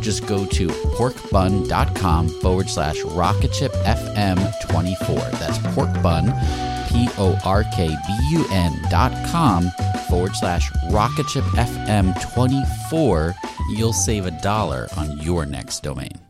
just go to porkbun.com forward slash rocketshipfm24. That's porkbun, P O R K B U N dot com forward slash rocketshipfm24. You'll save a dollar on your next domain.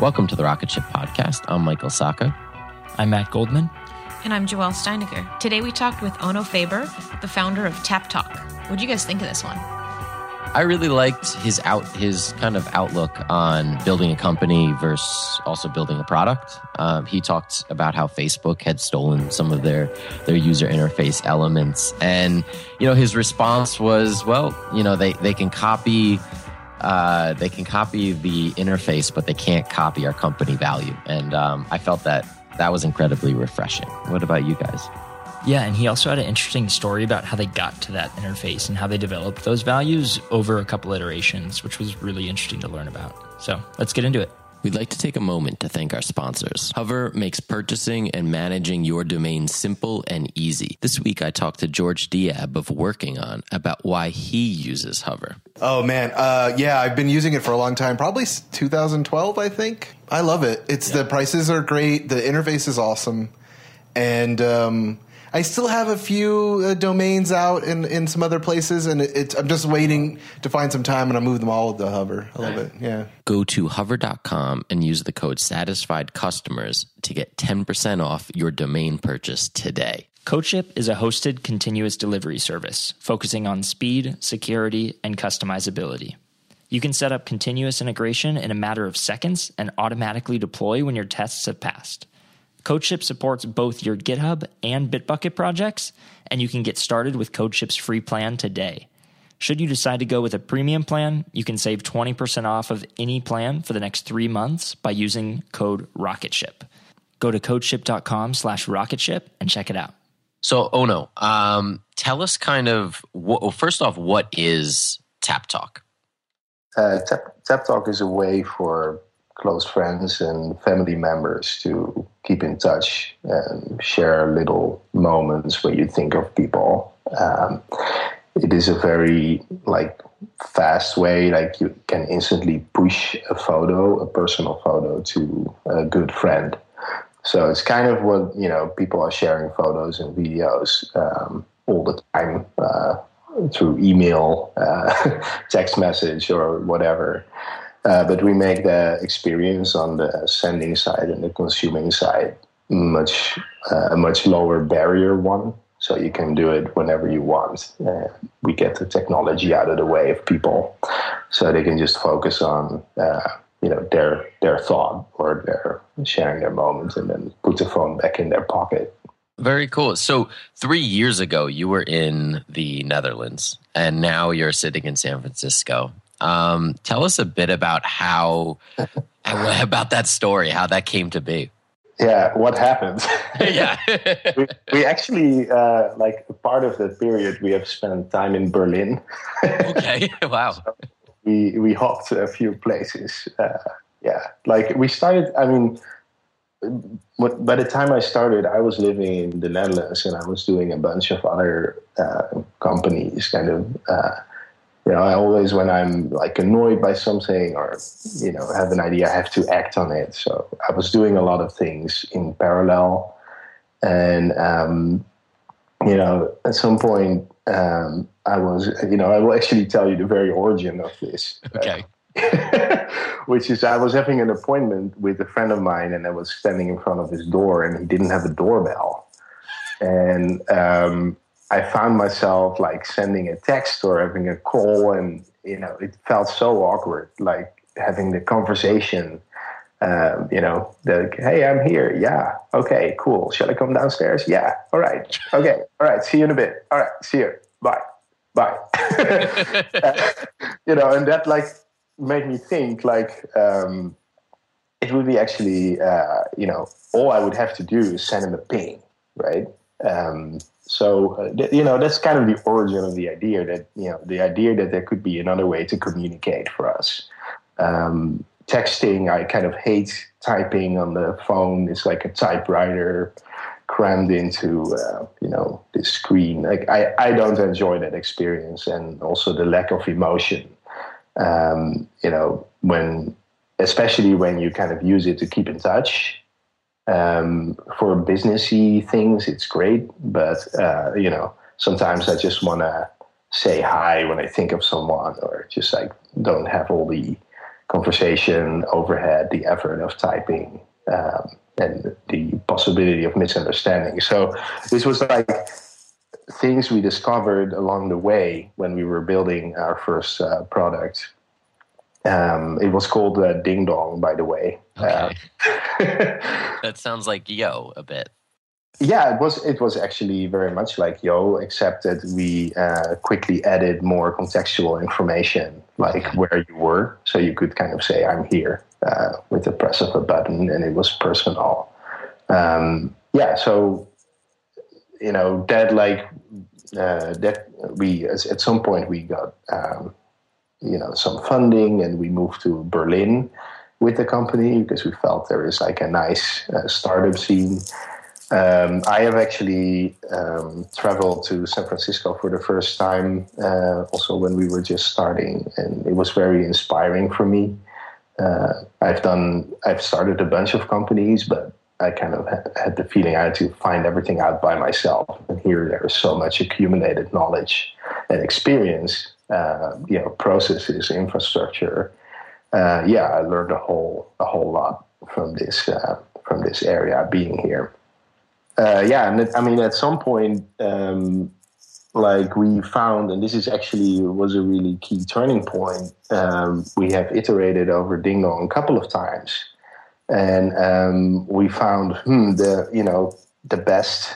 Welcome to the Rocket Ship Podcast. I'm Michael Sacca. I'm Matt Goldman. And I'm Joelle Steiniger. Today we talked with Onno Faber, the founder of Tap Talk. What do you guys think of this one? I really liked his out his kind of outlook on building a company versus also building a product. Um, he talked about how Facebook had stolen some of their their user interface elements, and you know his response was, well, you know they they can copy. Uh, they can copy the interface, but they can't copy our company value. And um, I felt that that was incredibly refreshing. What about you guys? Yeah, and he also had an interesting story about how they got to that interface and how they developed those values over a couple iterations, which was really interesting to learn about. So let's get into it. We'd like to take a moment to thank our sponsors. Hover makes purchasing and managing your domain simple and easy. This week I talked to George Diab of Working On about why he uses Hover. Oh man, uh, yeah, I've been using it for a long time, probably 2012, I think. I love it. It's yeah. the prices are great, the interface is awesome, and um, I still have a few uh, domains out in, in some other places, and it, I'm just waiting to find some time, and I'll move them all to Hover. I love it. Yeah. Go to hover.com and use the code satisfied customers to get 10% off your domain purchase today. CodeShip is a hosted continuous delivery service focusing on speed, security, and customizability. You can set up continuous integration in a matter of seconds and automatically deploy when your tests have passed. CodeShip supports both your GitHub and Bitbucket projects, and you can get started with CodeShip's free plan today. Should you decide to go with a premium plan, you can save 20% off of any plan for the next three months by using code ROCKETSHIP. Go to codeship.com slash rocketship and check it out. So, Onno, um, tell us kind of, what, well, first off, what is Tap Talk? Uh, Tap, Tap Talk is a way for close friends and family members to keep in touch and share little moments when you think of people. Um, it is a very like fast way like you can instantly push a photo a personal photo to a good friend so it's kind of what you know people are sharing photos and videos um, all the time uh, through email uh, text message or whatever uh, but we make the experience on the sending side and the consuming side much uh, a much lower barrier one so you can do it whenever you want. Uh, we get the technology out of the way of people, so they can just focus on uh, you know their their thought or their sharing their moments, and then put the phone back in their pocket. Very cool. So three years ago, you were in the Netherlands, and now you're sitting in San Francisco. Um, tell us a bit about how about that story, how that came to be. Yeah what happened? Yeah. We, we, actually uh, like part of that period we have spent time in berlin. Okay wow. So we we hopped a few places uh, yeah. Like we started i mean by the time i started i was living in the netherlands and i was doing a bunch of other uh, companies kind of uh, you know, I always when I'm like annoyed by something or you know have an idea, I have to act on it. So I was doing a lot of things in parallel, and um, you know, at some point, um, I was, you know, I will actually tell you the very origin of this. Okay. which is, I was having an appointment with a friend of mine, and I was standing in front of his door, and he didn't have a doorbell, and um, I found myself like sending a text or having a call, and you know, it felt so awkward, like having the conversation. Um, you know, the hey, I'm here. Yeah, okay, cool. Shall I come downstairs? Yeah, all right, okay, all right. See you in a bit. All right, see you. Bye, bye. uh, you know, and that like made me think like um, it would be actually, uh, you know, all I would have to do is send him a ping, right? Um, so, uh, you know, that's kind of the origin of the idea that, you know, the idea that there could be another way to communicate for us. Um, texting, I kind of hate typing on the phone. It's like a typewriter crammed into, uh, you know, the screen. Like, I, I don't enjoy that experience and also the lack of emotion. Um, you know, when, especially when you kind of use it to keep in touch um, for businessy things, it's great, but uh, you know, sometimes I just want to say hi when I think of someone, or just like don't have all the conversation overhead, the effort of typing, um, and the possibility of misunderstanding. So this was like things we discovered along the way when we were building our first uh, product um, it was called uh, Ding Dong, by the way. Okay. Uh, that sounds like Yo a bit. Yeah, it was. It was actually very much like Yo, except that we uh, quickly added more contextual information, like where you were, so you could kind of say, "I'm here" uh, with the press of a button, and it was personal. Um, yeah, so you know that like uh, that we at some point we got um, you know some funding, and we moved to Berlin with the company because we felt there is like a nice uh, startup scene. Um, I have actually um, traveled to San Francisco for the first time, uh, also when we were just starting, and it was very inspiring for me. Uh, I've done, I've started a bunch of companies, but I kind of had the feeling I had to find everything out by myself. And here there is so much accumulated knowledge and experience uh, you know processes, infrastructure. Uh, yeah, I learned a whole a whole lot from this uh, from this area being here. Uh, yeah, and it, I mean, at some point, um, like we found, and this is actually was a really key turning point. Um, we have iterated over Ding Dong a couple of times, and um, we found hmm, the you know the best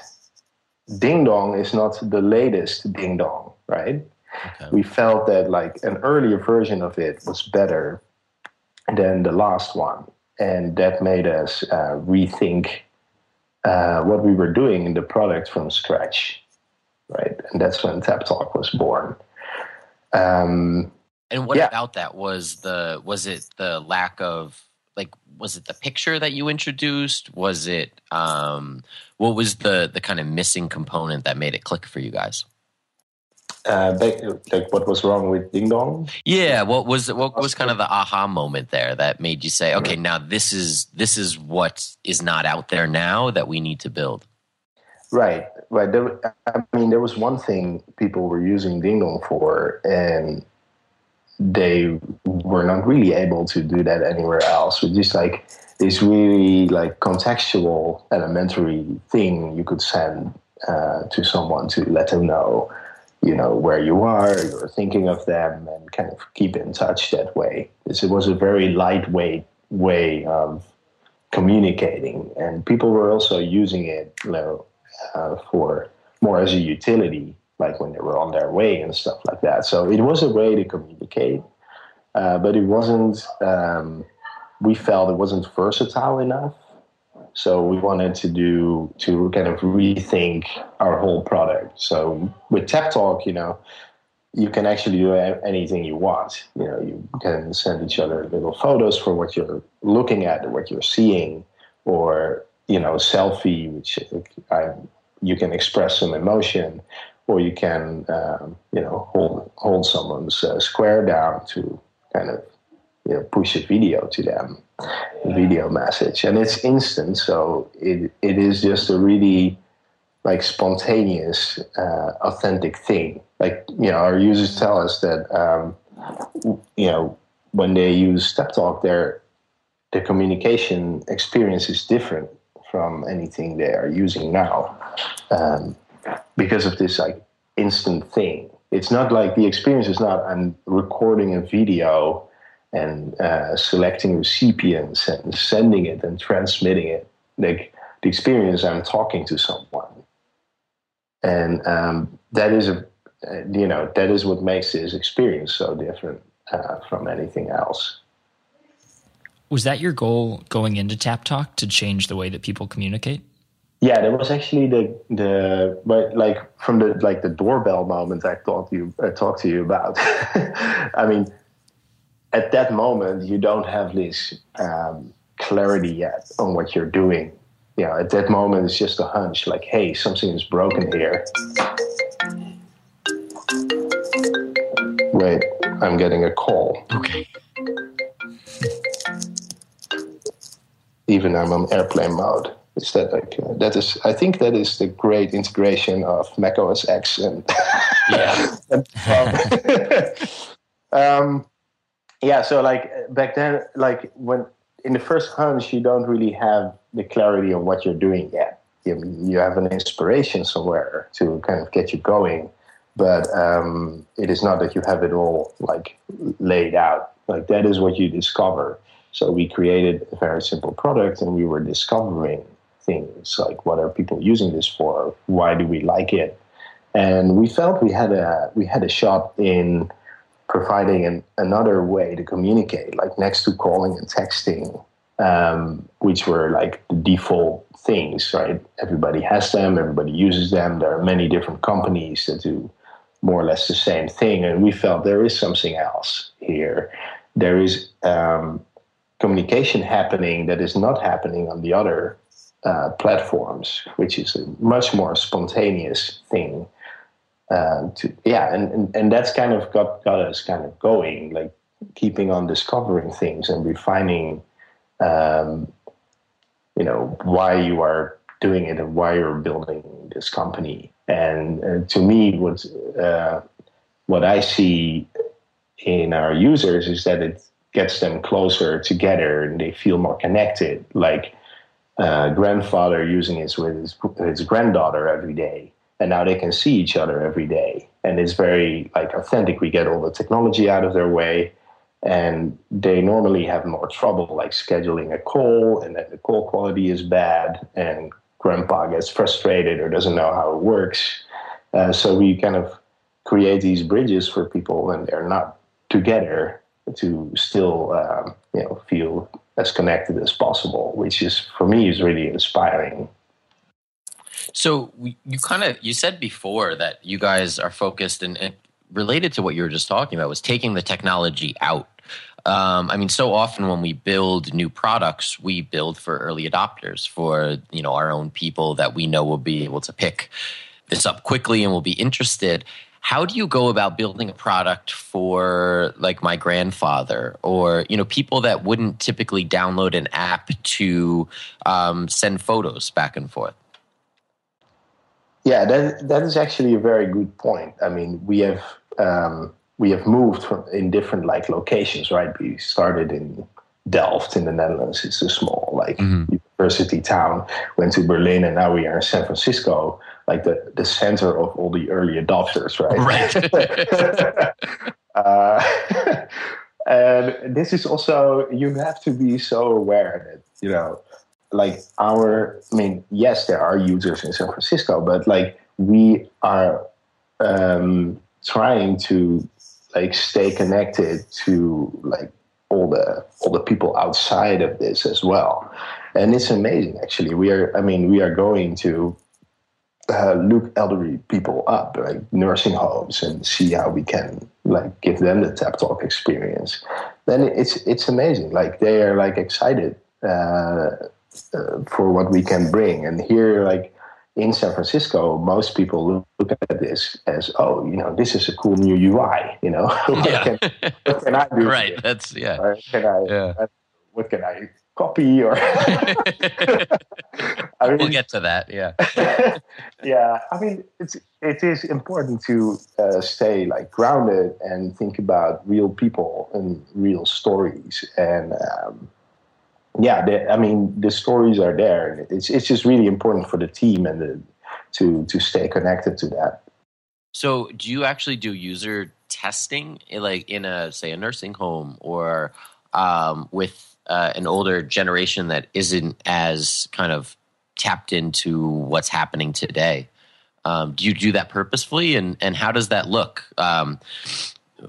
Ding Dong is not the latest Ding Dong, right? Okay. We felt that like an earlier version of it was better than the last one, and that made us uh, rethink uh, what we were doing in the product from scratch, right? And that's when Tap Talk was born. Um, And what Yeah. about that was the was it the lack of like was it the picture that you introduced? Was it um what was the the kind of missing component that made it click for you guys? Uh, back, like what was wrong with Ding Dong? Yeah, what was what was kind of the aha moment there that made you say, okay, now this is this is what is not out there now that we need to build. Right, right. There, I mean, there was one thing people were using Ding Dong for, and they were not really able to do that anywhere else. With just like this really like contextual, elementary thing you could send uh, to someone to let them know, you know, where you are, you're thinking of them, and kind of keep in touch that way. It was a very lightweight way of communicating, and people were also using it, you know, uh, for more as a utility, like when they were on their way and stuff like that. So it was a way to communicate, uh, but it wasn't. Um, we felt it wasn't versatile enough. So we wanted to do to kind of rethink our whole product. So with Tap Talk, you know, you can actually do anything you want. You know, you can send each other little photos for what you're looking at, what you're seeing, or you know, selfie, which I, you can express some emotion, or you can, um, you know, hold hold someone's uh, square down to kind of, you know, push a video to them, video message, and it's instant. So it it is just a really like spontaneous, uh, authentic thing. Like you know, our users tell us that um, you know when they use Tap Talk, their the communication experience is different from anything they are using now um, because of this like instant thing. It's not like the experience is not I'm recording a video and uh, selecting recipients and sending it and transmitting it. Like the experience, I'm talking to someone, and um, that is a uh, you know that is what makes this experience so different uh, from anything else. Was that your goal going into Tap Talk to change the way that people communicate? Yeah, that was actually the the but like from the like the doorbell moment I talked to you I talked to you about. I mean, at that moment you don't have this um, clarity yet on what you're doing. You know, at that moment it's just a hunch, like, hey, something is broken here. Wait, I'm getting a call. Okay. even I'm on airplane mode. Is that like uh, that is? I think that is the great integration of Mac OS X and Yeah. um, yeah. So like back then, like when in the first hunch, you don't really have the clarity on what you're doing yet. You, you have an inspiration somewhere to kind of get you going, but um, it is not that you have it all like laid out. Like that is what you discover. So we created a very simple product, and we were discovering things like what are people using this for? Why do we like it? And we felt we had a we had a shot in providing an, another way to communicate, like next to calling and texting, um, which were like the default things, right? Everybody has them, everybody uses them. There are many different companies that do more or less the same thing, and we felt there is something else here. There is um, communication happening that is not happening on the other uh, platforms, which is a much more spontaneous thing. Uh, to yeah, and, and and that's kind of got got us kind of going, like keeping on discovering things and refining, um, you know, why you are doing it and why you're building this company. And, and to me, what uh, what I see in our users is that it gets them closer together and they feel more connected. Like uh, grandfather using it with his, his granddaughter every day, and now they can see each other every day, and it's very like authentic. We get all the technology out of their way, and they normally have more trouble like scheduling a call, and then the call quality is bad, and grandpa gets frustrated or doesn't know how it works. Uh, so we kind of create these bridges for people when they're not together to still um, you know feel as connected as possible, which is for me is really inspiring. So you kind of you said before that you guys are focused and, and related to what you were just talking about was taking the technology out. Um, I mean, so often when we build new products, we build for early adopters, for you know our own people that we know will be able to pick this up quickly and will be interested. How do you go about building a product for like my grandfather or you know people that wouldn't typically download an app to um, send photos back and forth? Yeah, that that is actually a very good point. I mean, we have um, we have moved from in different like locations, right? We started in Delft in the Netherlands. It's a small like mm-hmm. university town. Went to Berlin, and now we are in San Francisco, like the the center of all the early adopters, right? Right. uh, and this is also you have to be so aware that you know, like our. I mean, yes, there are users in San Francisco, but like we are. Um, trying to like stay connected to like all the all the people outside of this as well and it's amazing actually we are i mean we are going to uh, look elderly people up like nursing homes and see how we can like give them the tap talk experience then it's it's amazing like they are like excited uh, uh, for what we can bring and here like in San Francisco, most people look at this as, oh, you know, this is a cool new UI. You know, what, yeah. can, what can I do? right. That's yeah. Or can I? Yeah. What can I copy? Or I mean, we'll get to that. Yeah. yeah. I mean, it's it is important to uh, stay like grounded and think about real people and real stories and. Um, yeah, I mean, the stories are there. It's it's just really important for the team and the, to to stay connected to that. So, do you actually do user testing, like in a say a nursing home or um, with uh, an older generation that isn't as kind of tapped into what's happening today? Um, do you do that purposefully, and and how does that look? Um,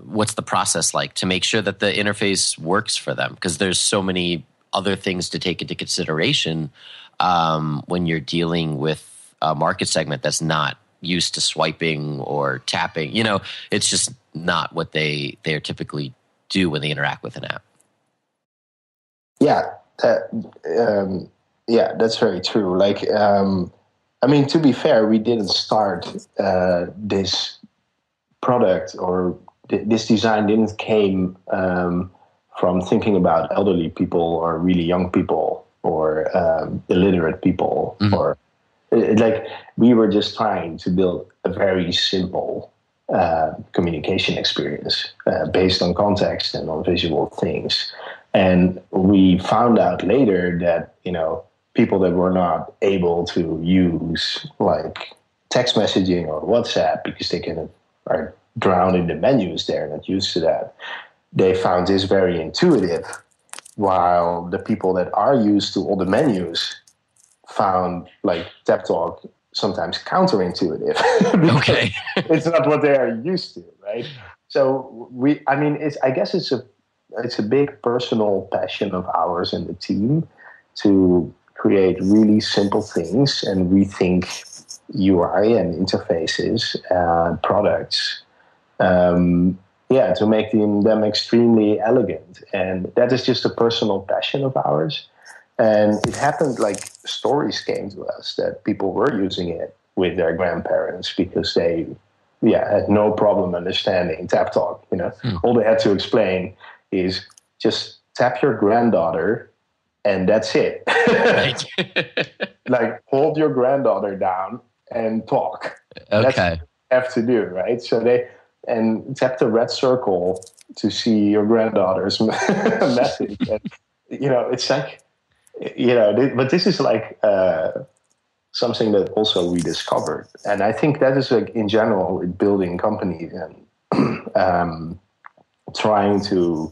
what's the process like to make sure that the interface works for them? Because there's so many other things to take into consideration um, when you're dealing with a market segment that's not used to swiping or tapping. You know, it's just not what they they are typically do when they interact with an app. Yeah, that, um, yeah, that's very true. Like, um, I mean, to be fair, we didn't start uh, this product or th- this design didn't came um, from thinking about elderly people or really young people or um, illiterate people mm-hmm. or like we were just trying to build a very simple uh, communication experience uh, based on context and on visual things and we found out later that you know people that were not able to use like text messaging or whatsapp because they kind of are drowned in the menus they're not used to that they found this very intuitive, while the people that are used to all the menus found like Tap Talk sometimes counterintuitive. okay, it's not what they are used to, right? So we, I mean, it's I guess it's a it's a big personal passion of ours in the team to create really simple things and rethink UI and interfaces and products um, yeah, to make them, them extremely elegant. And that is just a personal passion of ours. And it happened like stories came to us that people were using it with their grandparents because they, yeah, had no problem understanding tap talk. You know, mm. all they had to explain is just tap your granddaughter, and that's it. like hold your granddaughter down and talk. Okay, have to do right. So they and tap the red circle to see your granddaughter's message. And, you know, it's like, you know, but this is like uh, something that also we discovered. And I think that is like in general with building companies and um, trying to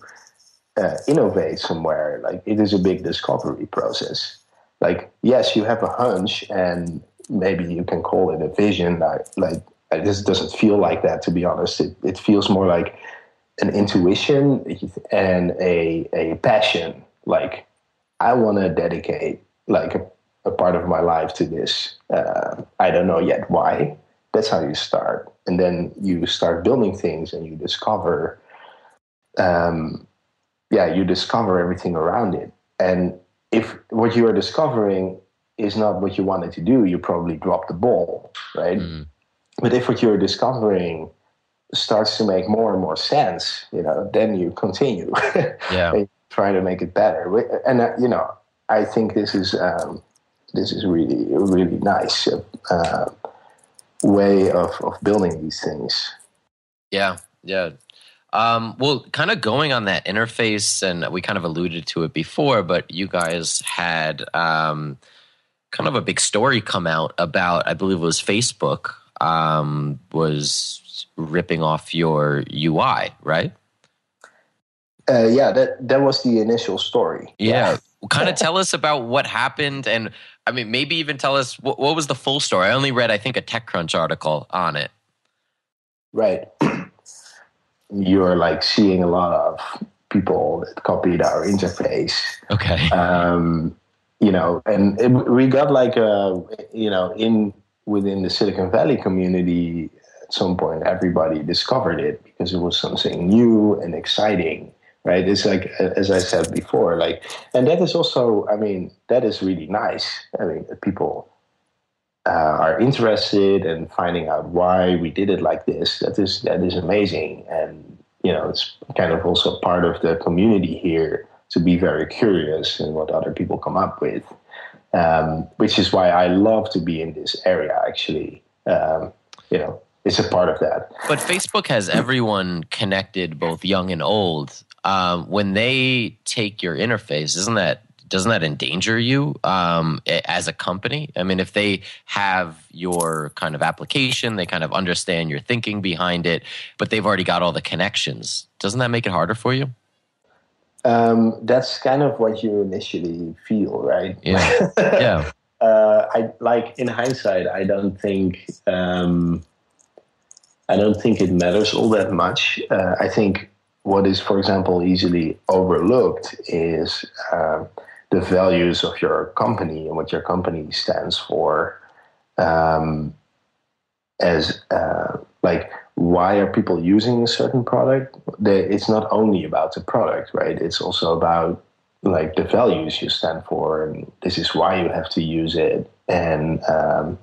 uh, innovate somewhere. Like it is a big discovery process. Like, yes, you have a hunch and maybe you can call it a vision, like, like this doesn't feel like that to be honest. It, it feels more like an intuition and a a passion. Like I want to dedicate like a a part of my life to this. Uh, I don't know yet why. That's how you start, and then you start building things, and you discover, um, yeah, you discover everything around it. And if what you are discovering is not what you wanted to do, you probably drop the ball, right? Mm. But if what you're discovering starts to make more and more sense, you know, then you continue. Yeah. try to make it better. And uh, you know, I think this is um, this is really really nice uh, way of of building these things. Yeah, yeah. Um, well, kind of going on that interface, and we kind of alluded to it before, but you guys had um, kind of a big story come out about, I believe it was Facebook um, was ripping off your UI, right? Uh, yeah, that that was the initial story. Yeah, kind of tell us about what happened, and I mean, maybe even tell us what, what was the full story. I only read, I think, a TechCrunch article on it. Right, you're like seeing a lot of people that copied our interface. Okay. Um, you know, and it, we got like a, you know, in within the Silicon Valley community, at some point, everybody discovered it because it was something new and exciting, right? It's like, as I said before, like, and that is also, I mean, that is really nice. I mean, people uh, are interested in finding out why we did it like this. That is that is amazing, and you know, it's kind of also part of the community here to be very curious in what other people come up with, um, which is why I love to be in this area. Actually, um, you know, it's a part of that. But Facebook has everyone connected, both young and old. Um, when they take your interface, isn't that doesn't that endanger you um, as a company? I mean, if they have your kind of application, they kind of understand your thinking behind it, but they've already got all the connections. Doesn't that make it harder for you? Um, that's kind of what you initially feel, right? Yeah. yeah. uh, I like in hindsight, I don't think um, I don't think it matters all that much. Uh, I think what is, for example, easily overlooked is uh, the values of your company and what your company stands for. Um, as uh, like why are people using a certain product? It's not only about the product, right? It's also about like the values you stand for, and this is why you have to use it. And um,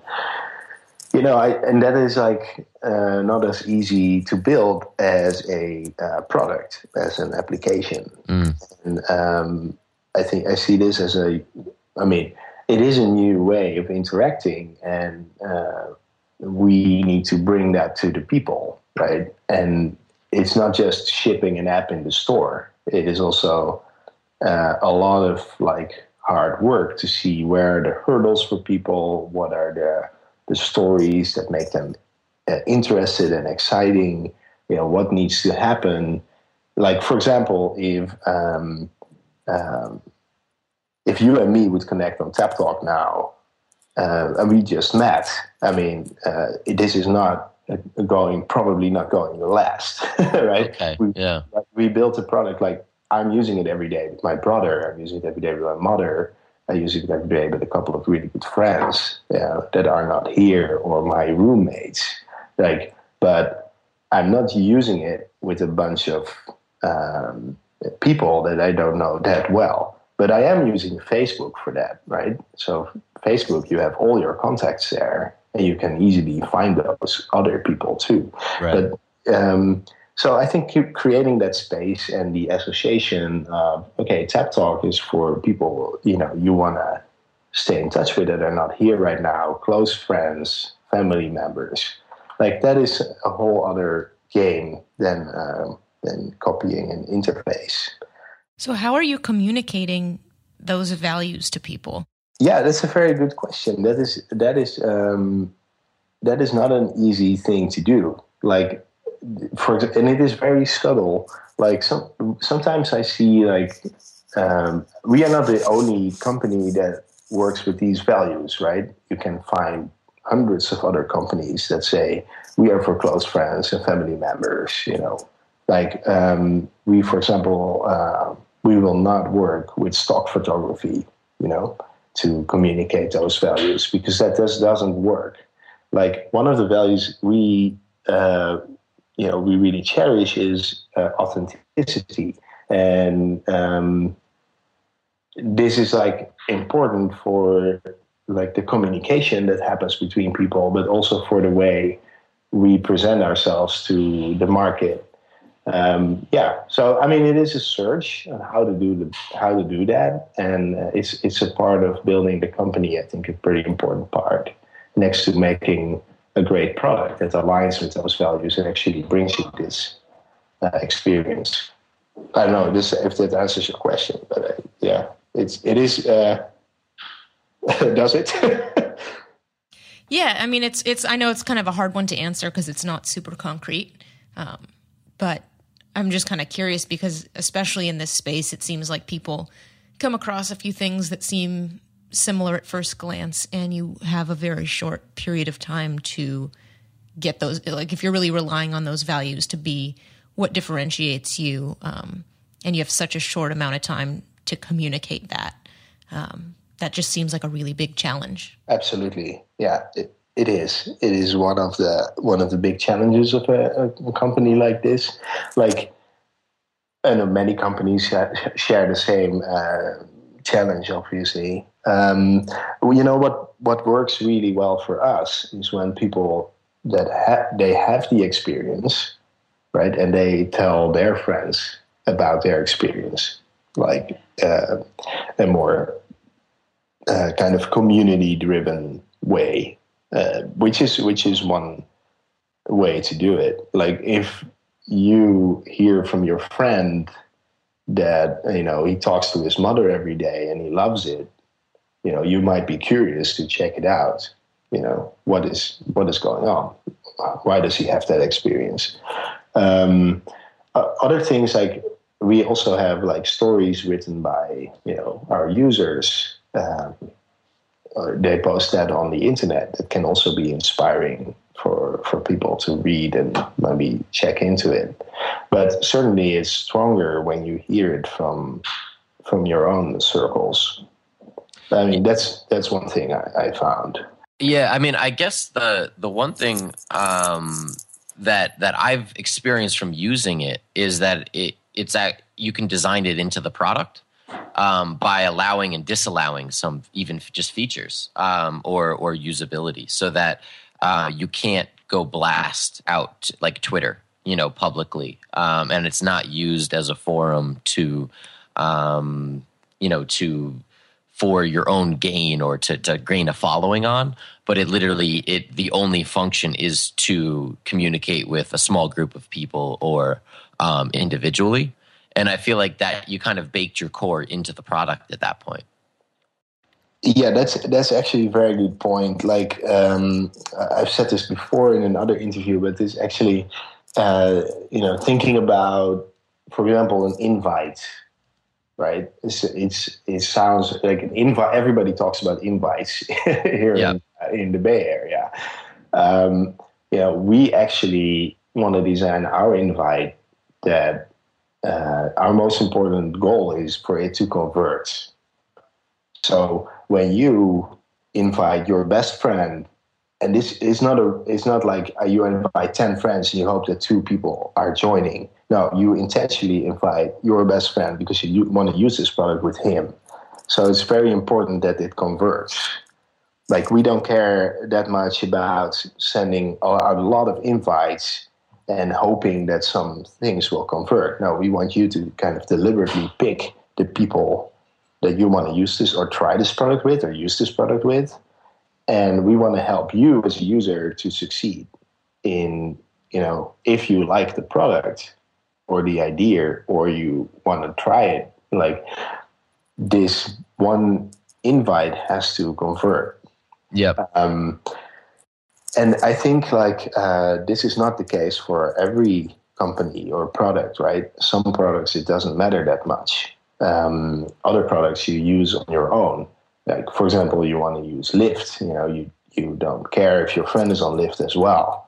you know, I, and that is like uh, not as easy to build as a uh, product, as an application. Mm. And um, I think I see this as a, I mean, it is a new way of interacting, and uh, we need to bring that to the people, right? And it's not just shipping an app in the store. It is also uh, a lot of like hard work to see where the hurdles for people, what are the the stories that make them uh, interested and exciting. You know what needs to happen. Like for example, if um, um, if you and me would connect on Tap Talk now, uh, and we just met. I mean, uh, this is not going, probably not going to last, right? Okay. We, yeah. We built a product like I'm using it every day with my brother. I'm using it every day with my mother. I use it every day with a couple of really good friends uh, that are not here or my roommates. Like, but I'm not using it with a bunch of um, people that I don't know that well. But I am using Facebook for that, right? So Facebook, you have all your contacts there, and you can easily find those other people too. Right. But um, so I think creating that space and the association of okay, Tap Talk is for people you know you want to stay in touch with that are not here right now, close friends, family members. Like that is a whole other game than um, than copying an interface. So, how are you communicating those values to people? Yeah, that's a very good question. That is that is um, that is not an easy thing to do. Like, for and it is very subtle. Like some sometimes I see like um, we are not the only company that works with these values, right? You can find hundreds of other companies that say we are for close friends and family members. You know, like um, we, for example. Uh, we will not work with stock photography. You know, to communicate those values because that just doesn't work. Like one of the values we uh, you know we really cherish is uh, authenticity, and um, this is like important for like the communication that happens between people, but also for the way we present ourselves to the market. Um, yeah, so I mean, it is a search on how to do the how to do that, and uh, it's it's a part of building the company. I think a pretty important part, next to making a great product that aligns with those values and actually brings you this uh, experience. I don't know this if that answers your question, but uh, yeah, it's it is. Uh, does it? yeah, I mean, it's it's. I know it's kind of a hard one to answer because it's not super concrete, um, but I'm just kind of curious because, especially in this space, it seems like people come across a few things that seem similar at first glance, and you have a very short period of time to get those. Like, if you're really relying on those values to be what differentiates you, um, and you have such a short amount of time to communicate that. Um, that just seems like a really big challenge. Absolutely, yeah, it, it is. It is one of the one of the big challenges of a, a company like this. Like, I know many companies share the same uh, challenge. Obviously, um, you know what what works really well for us is when people that ha- they have the experience, right, and they tell their friends about their experience, like uh, a more uh, kind of community driven way, uh, which is which is one way to do it. Like if you hear from your friend that you know he talks to his mother every day and he loves it, you know you might be curious to check it out. You know what is what is going on? Why does he have that experience? Um, other things like we also have like stories written by you know our users um, they post that on the internet that can also be inspiring for for people to read and maybe check into it. But certainly, it's stronger when you hear it from from your own circles. I mean, that's that's one thing I, I found. Yeah, I mean, I guess the the one thing um, that that I've experienced from using it is that it it's that you can design it into the product um, by allowing and disallowing some even just features um, or or usability, so that uh, you can't go blast out like Twitter, you know, publicly, um, and it's not used as a forum to, um, you know, to for your own gain or to, to gain a following on but it literally it the only function is to communicate with a small group of people or um, individually and I feel like that you kind of baked your core into the product at that point. Yeah, that's that's actually a very good point. Like um, I've said this before in another interview, but this actually, uh, you know, thinking about, for example, an invite, right? It's, it's it sounds like an invite. Everybody talks about invites here in, in, the Bay Area. Um, you know, we actually want to design our invite that uh, our most important goal is for it to convert. So when you invite your best friend, and this is not a, it's not like uh, you invite ten friends and you hope that two people are joining. No, you intentionally invite your best friend because you want to use this product with him. So it's very important that it converts. Like we don't care that much about sending a lot of invites and hoping that some things will convert. No, we want you to kind of deliberately pick the people that you want to use this or try this product with or use this product with. And we want to help you as a user to succeed in, you know, if you like the product or the idea or you want to try it, like this one invite has to convert. Yep. Um, and I think like uh, this is not the case for every company or product, right? Some products it doesn't matter that much. Um, other products you use on your own. Like for example, you want to use Lyft. You know, you you don't care if your friend is on Lyft as well.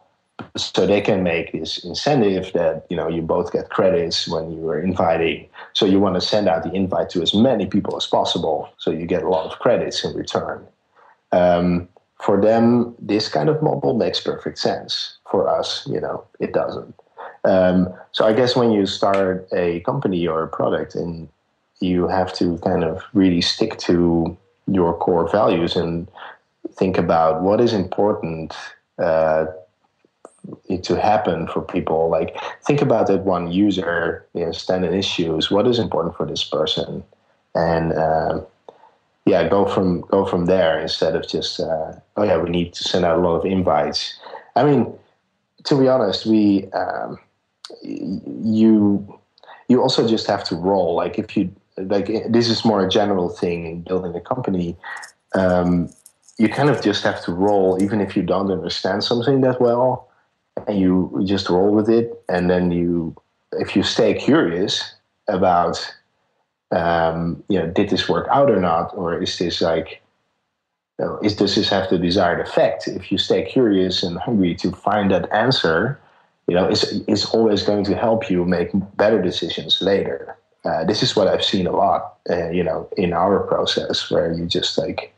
so they can make this incentive that you know you both get credits when you are inviting. So you want to send out the invite to as many people as possible, so you get a lot of credits in return. Um, for them, this kind of model makes perfect sense. For us, you know, it doesn't. Um, so I guess when you start a company or a product, and you have to kind of really stick to your core values and think about what is important uh, to happen for people. Like think about that one user, you know, standing issues. What is important for this person, and uh, yeah, go from go from there instead of just uh, oh yeah, we need to send out a lot of invites. I mean, to be honest, we um, you you also just have to roll. Like if you like, this is more a general thing in building a company. Um, you kind of just have to roll, even if you don't understand something that well and you just roll with it and then you if you stay curious about um, you know did this work out or not? Or is this like you know, is does this have the desired effect? If you stay curious and hungry to find that answer you know it's, it's always going to help you make better decisions later. Uh, this is what i've seen a lot uh, you know in our process where you just like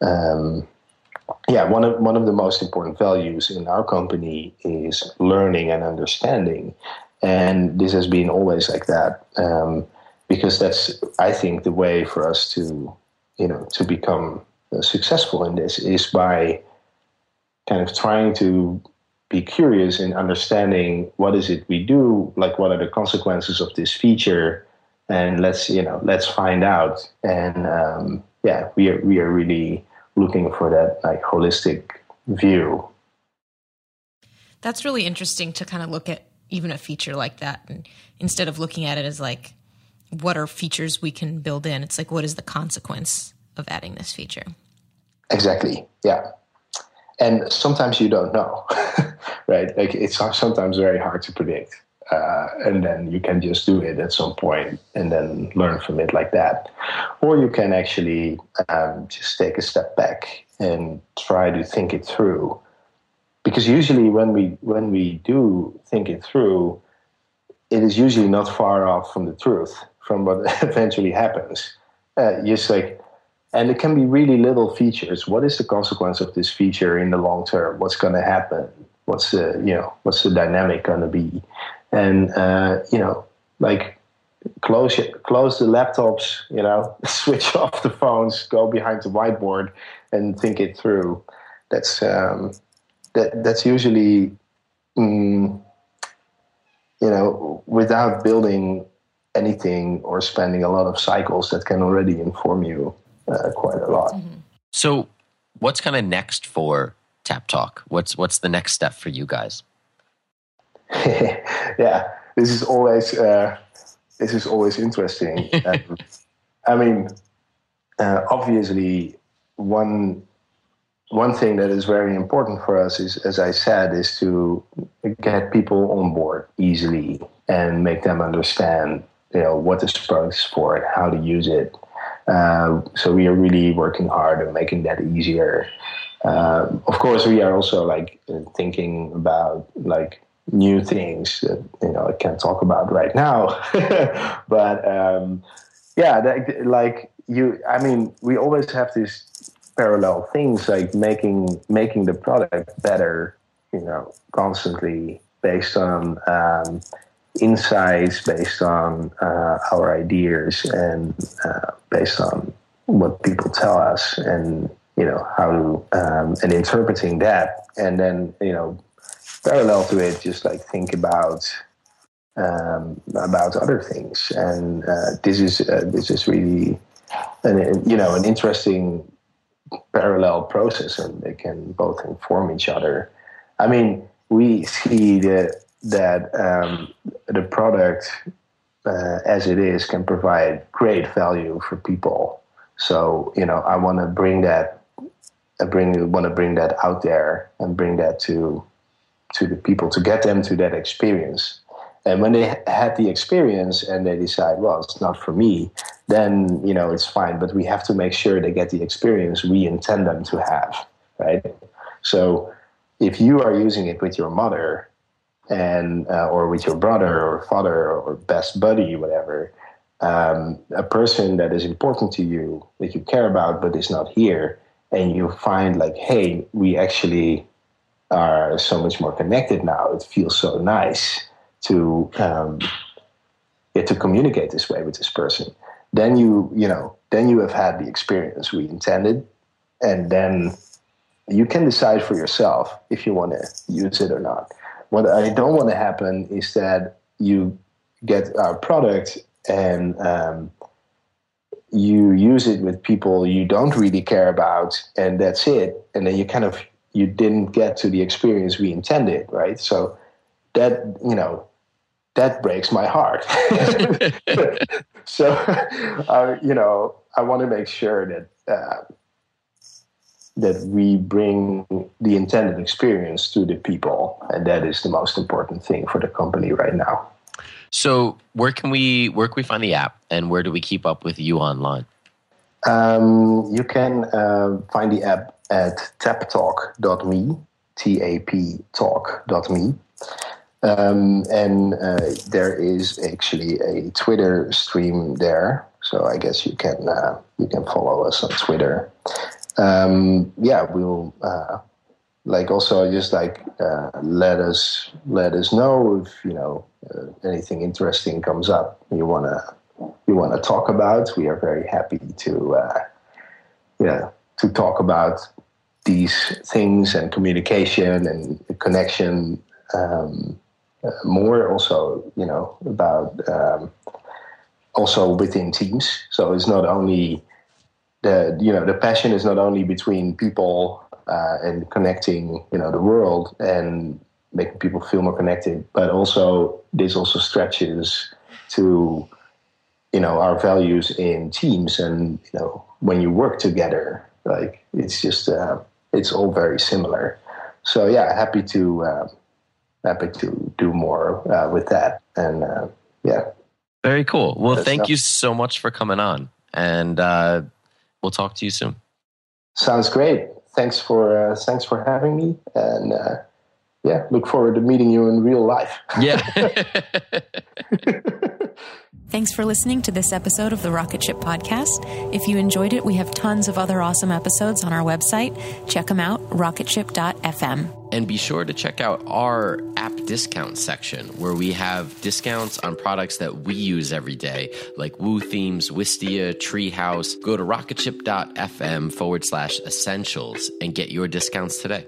um, yeah, one of one of the most important values in our company is learning and understanding, and this has been always like that. Um, because that's I think the way for us to you know to become uh, successful in this is by kind of trying to be curious in understanding what is it we do, like what are the consequences of this feature, and let's you know let's find out. And um, yeah, we are we are really looking for that like holistic view. That's really interesting to kind of look at even a feature like that and instead of looking at it as like what are features we can build in? It's like what is the consequence of adding this feature? Exactly. Yeah. And sometimes you don't know right? Like it's sometimes very hard to predict uh, and then you can just do it at some point and then learn from it like that. Or you can actually um, just take a step back and try to think it through. Because usually when we when we do think it through, it is usually not far off from the truth, from what eventually happens. Uh, just like, and it can be really little features. What is the consequence of this feature in the long term? What's going to happen? What's the you know what's the dynamic going to be? and uh, you know, like close close the laptops, you know, switch off the phones, go behind the whiteboard, and think it through. That's um, that that's usually, mm, you know, without building anything or spending a lot of cycles that can already inform you uh, quite a lot. Mm-hmm. So, what's kind of next for Tap Talk? What's what's the next step for you guys? yeah, this is always uh, this is always interesting. um, I mean, uh, obviously, one one thing that is very important for us is, as I said, is to get people on board easily and make them understand, you know, what the product is for how to use it. Uh, so we are really working hard on making that easier. Uh, of course, we are also like thinking about like new things that you know I can't talk about right now. but um, yeah, that, like you, I mean, we always have these parallel things like making making the product better, you know, constantly based on um, insights, based on uh, our ideas, and uh, based on what people tell us, and you know how to um, and interpreting that, and then you know parallel to it, just like think about um, about other things. And uh, this is uh, this is really an you know an interesting parallel process, and they can both inform each other. I mean, we see that that um, the product uh, as it is can provide great value for people. So you know, I want to bring that. I bring want to bring that out there and bring that to to the people to get them to that experience. And when they had the experience and they decide, well, it's not for me, then you know it's fine. But we have to make sure they get the experience we intend them to have, right? So if you are using it with your mother and uh, or with your brother or father or best buddy, whatever, um, a person that is important to you that you care about but is not here, and you find like, hey, we actually are so much more connected now. It feels so nice to um, yeah, to communicate this way with this person. Then you you know then you have had the experience we intended, and then you can decide for yourself if you want to use it or not. What I don't want to happen is that you get our product and um, you use it with people you don't really care about, and that's it. And then you kind of you didn't get to the experience we intended, right? So that you know that breaks my heart. so uh, you know I want to make sure that. Uh, that we bring the intended experience to the people and that is the most important thing for the company right now. So where can we where can we find the app and where do we keep up with you online? Um, you can uh, find the app at taptalk.me t-a-p talk.me um, and uh, there is actually a twitter stream there. So i guess you can uh, you can follow us on twitter um, yeah, we'll uh, like also just like uh, let us let us know if you know uh, anything interesting comes up you wanna you wanna talk about. We are very happy to uh, yeah to talk about these things and communication and connection um, uh, more. Also, you know about um, also within teams. So it's not only the you know the passion is not only between people uh, and connecting you know the world and making people feel more connected, but also this also stretches to you know our values in teams and you know when you work together like it's just uh, it's all very similar. So yeah happy to uh, happy to do more uh, with that. And uh, yeah. Very cool. Well thank you so much for coming on. And uh, we'll talk to you soon. Sounds great. Thanks for uh, thanks for having me, and uh, yeah, look forward to meeting you in real life. Yeah. Thanks for listening to this episode of the Rocket Ship Podcast. If you enjoyed it, we have tons of other awesome episodes on our website. Check them out, rocketship.fm. And be sure to check out our app discount section where we have discounts on products that we use every day, like Woo Themes, Wistia, Treehouse. Go to rocketship.fm forward slash essentials and get your discounts today.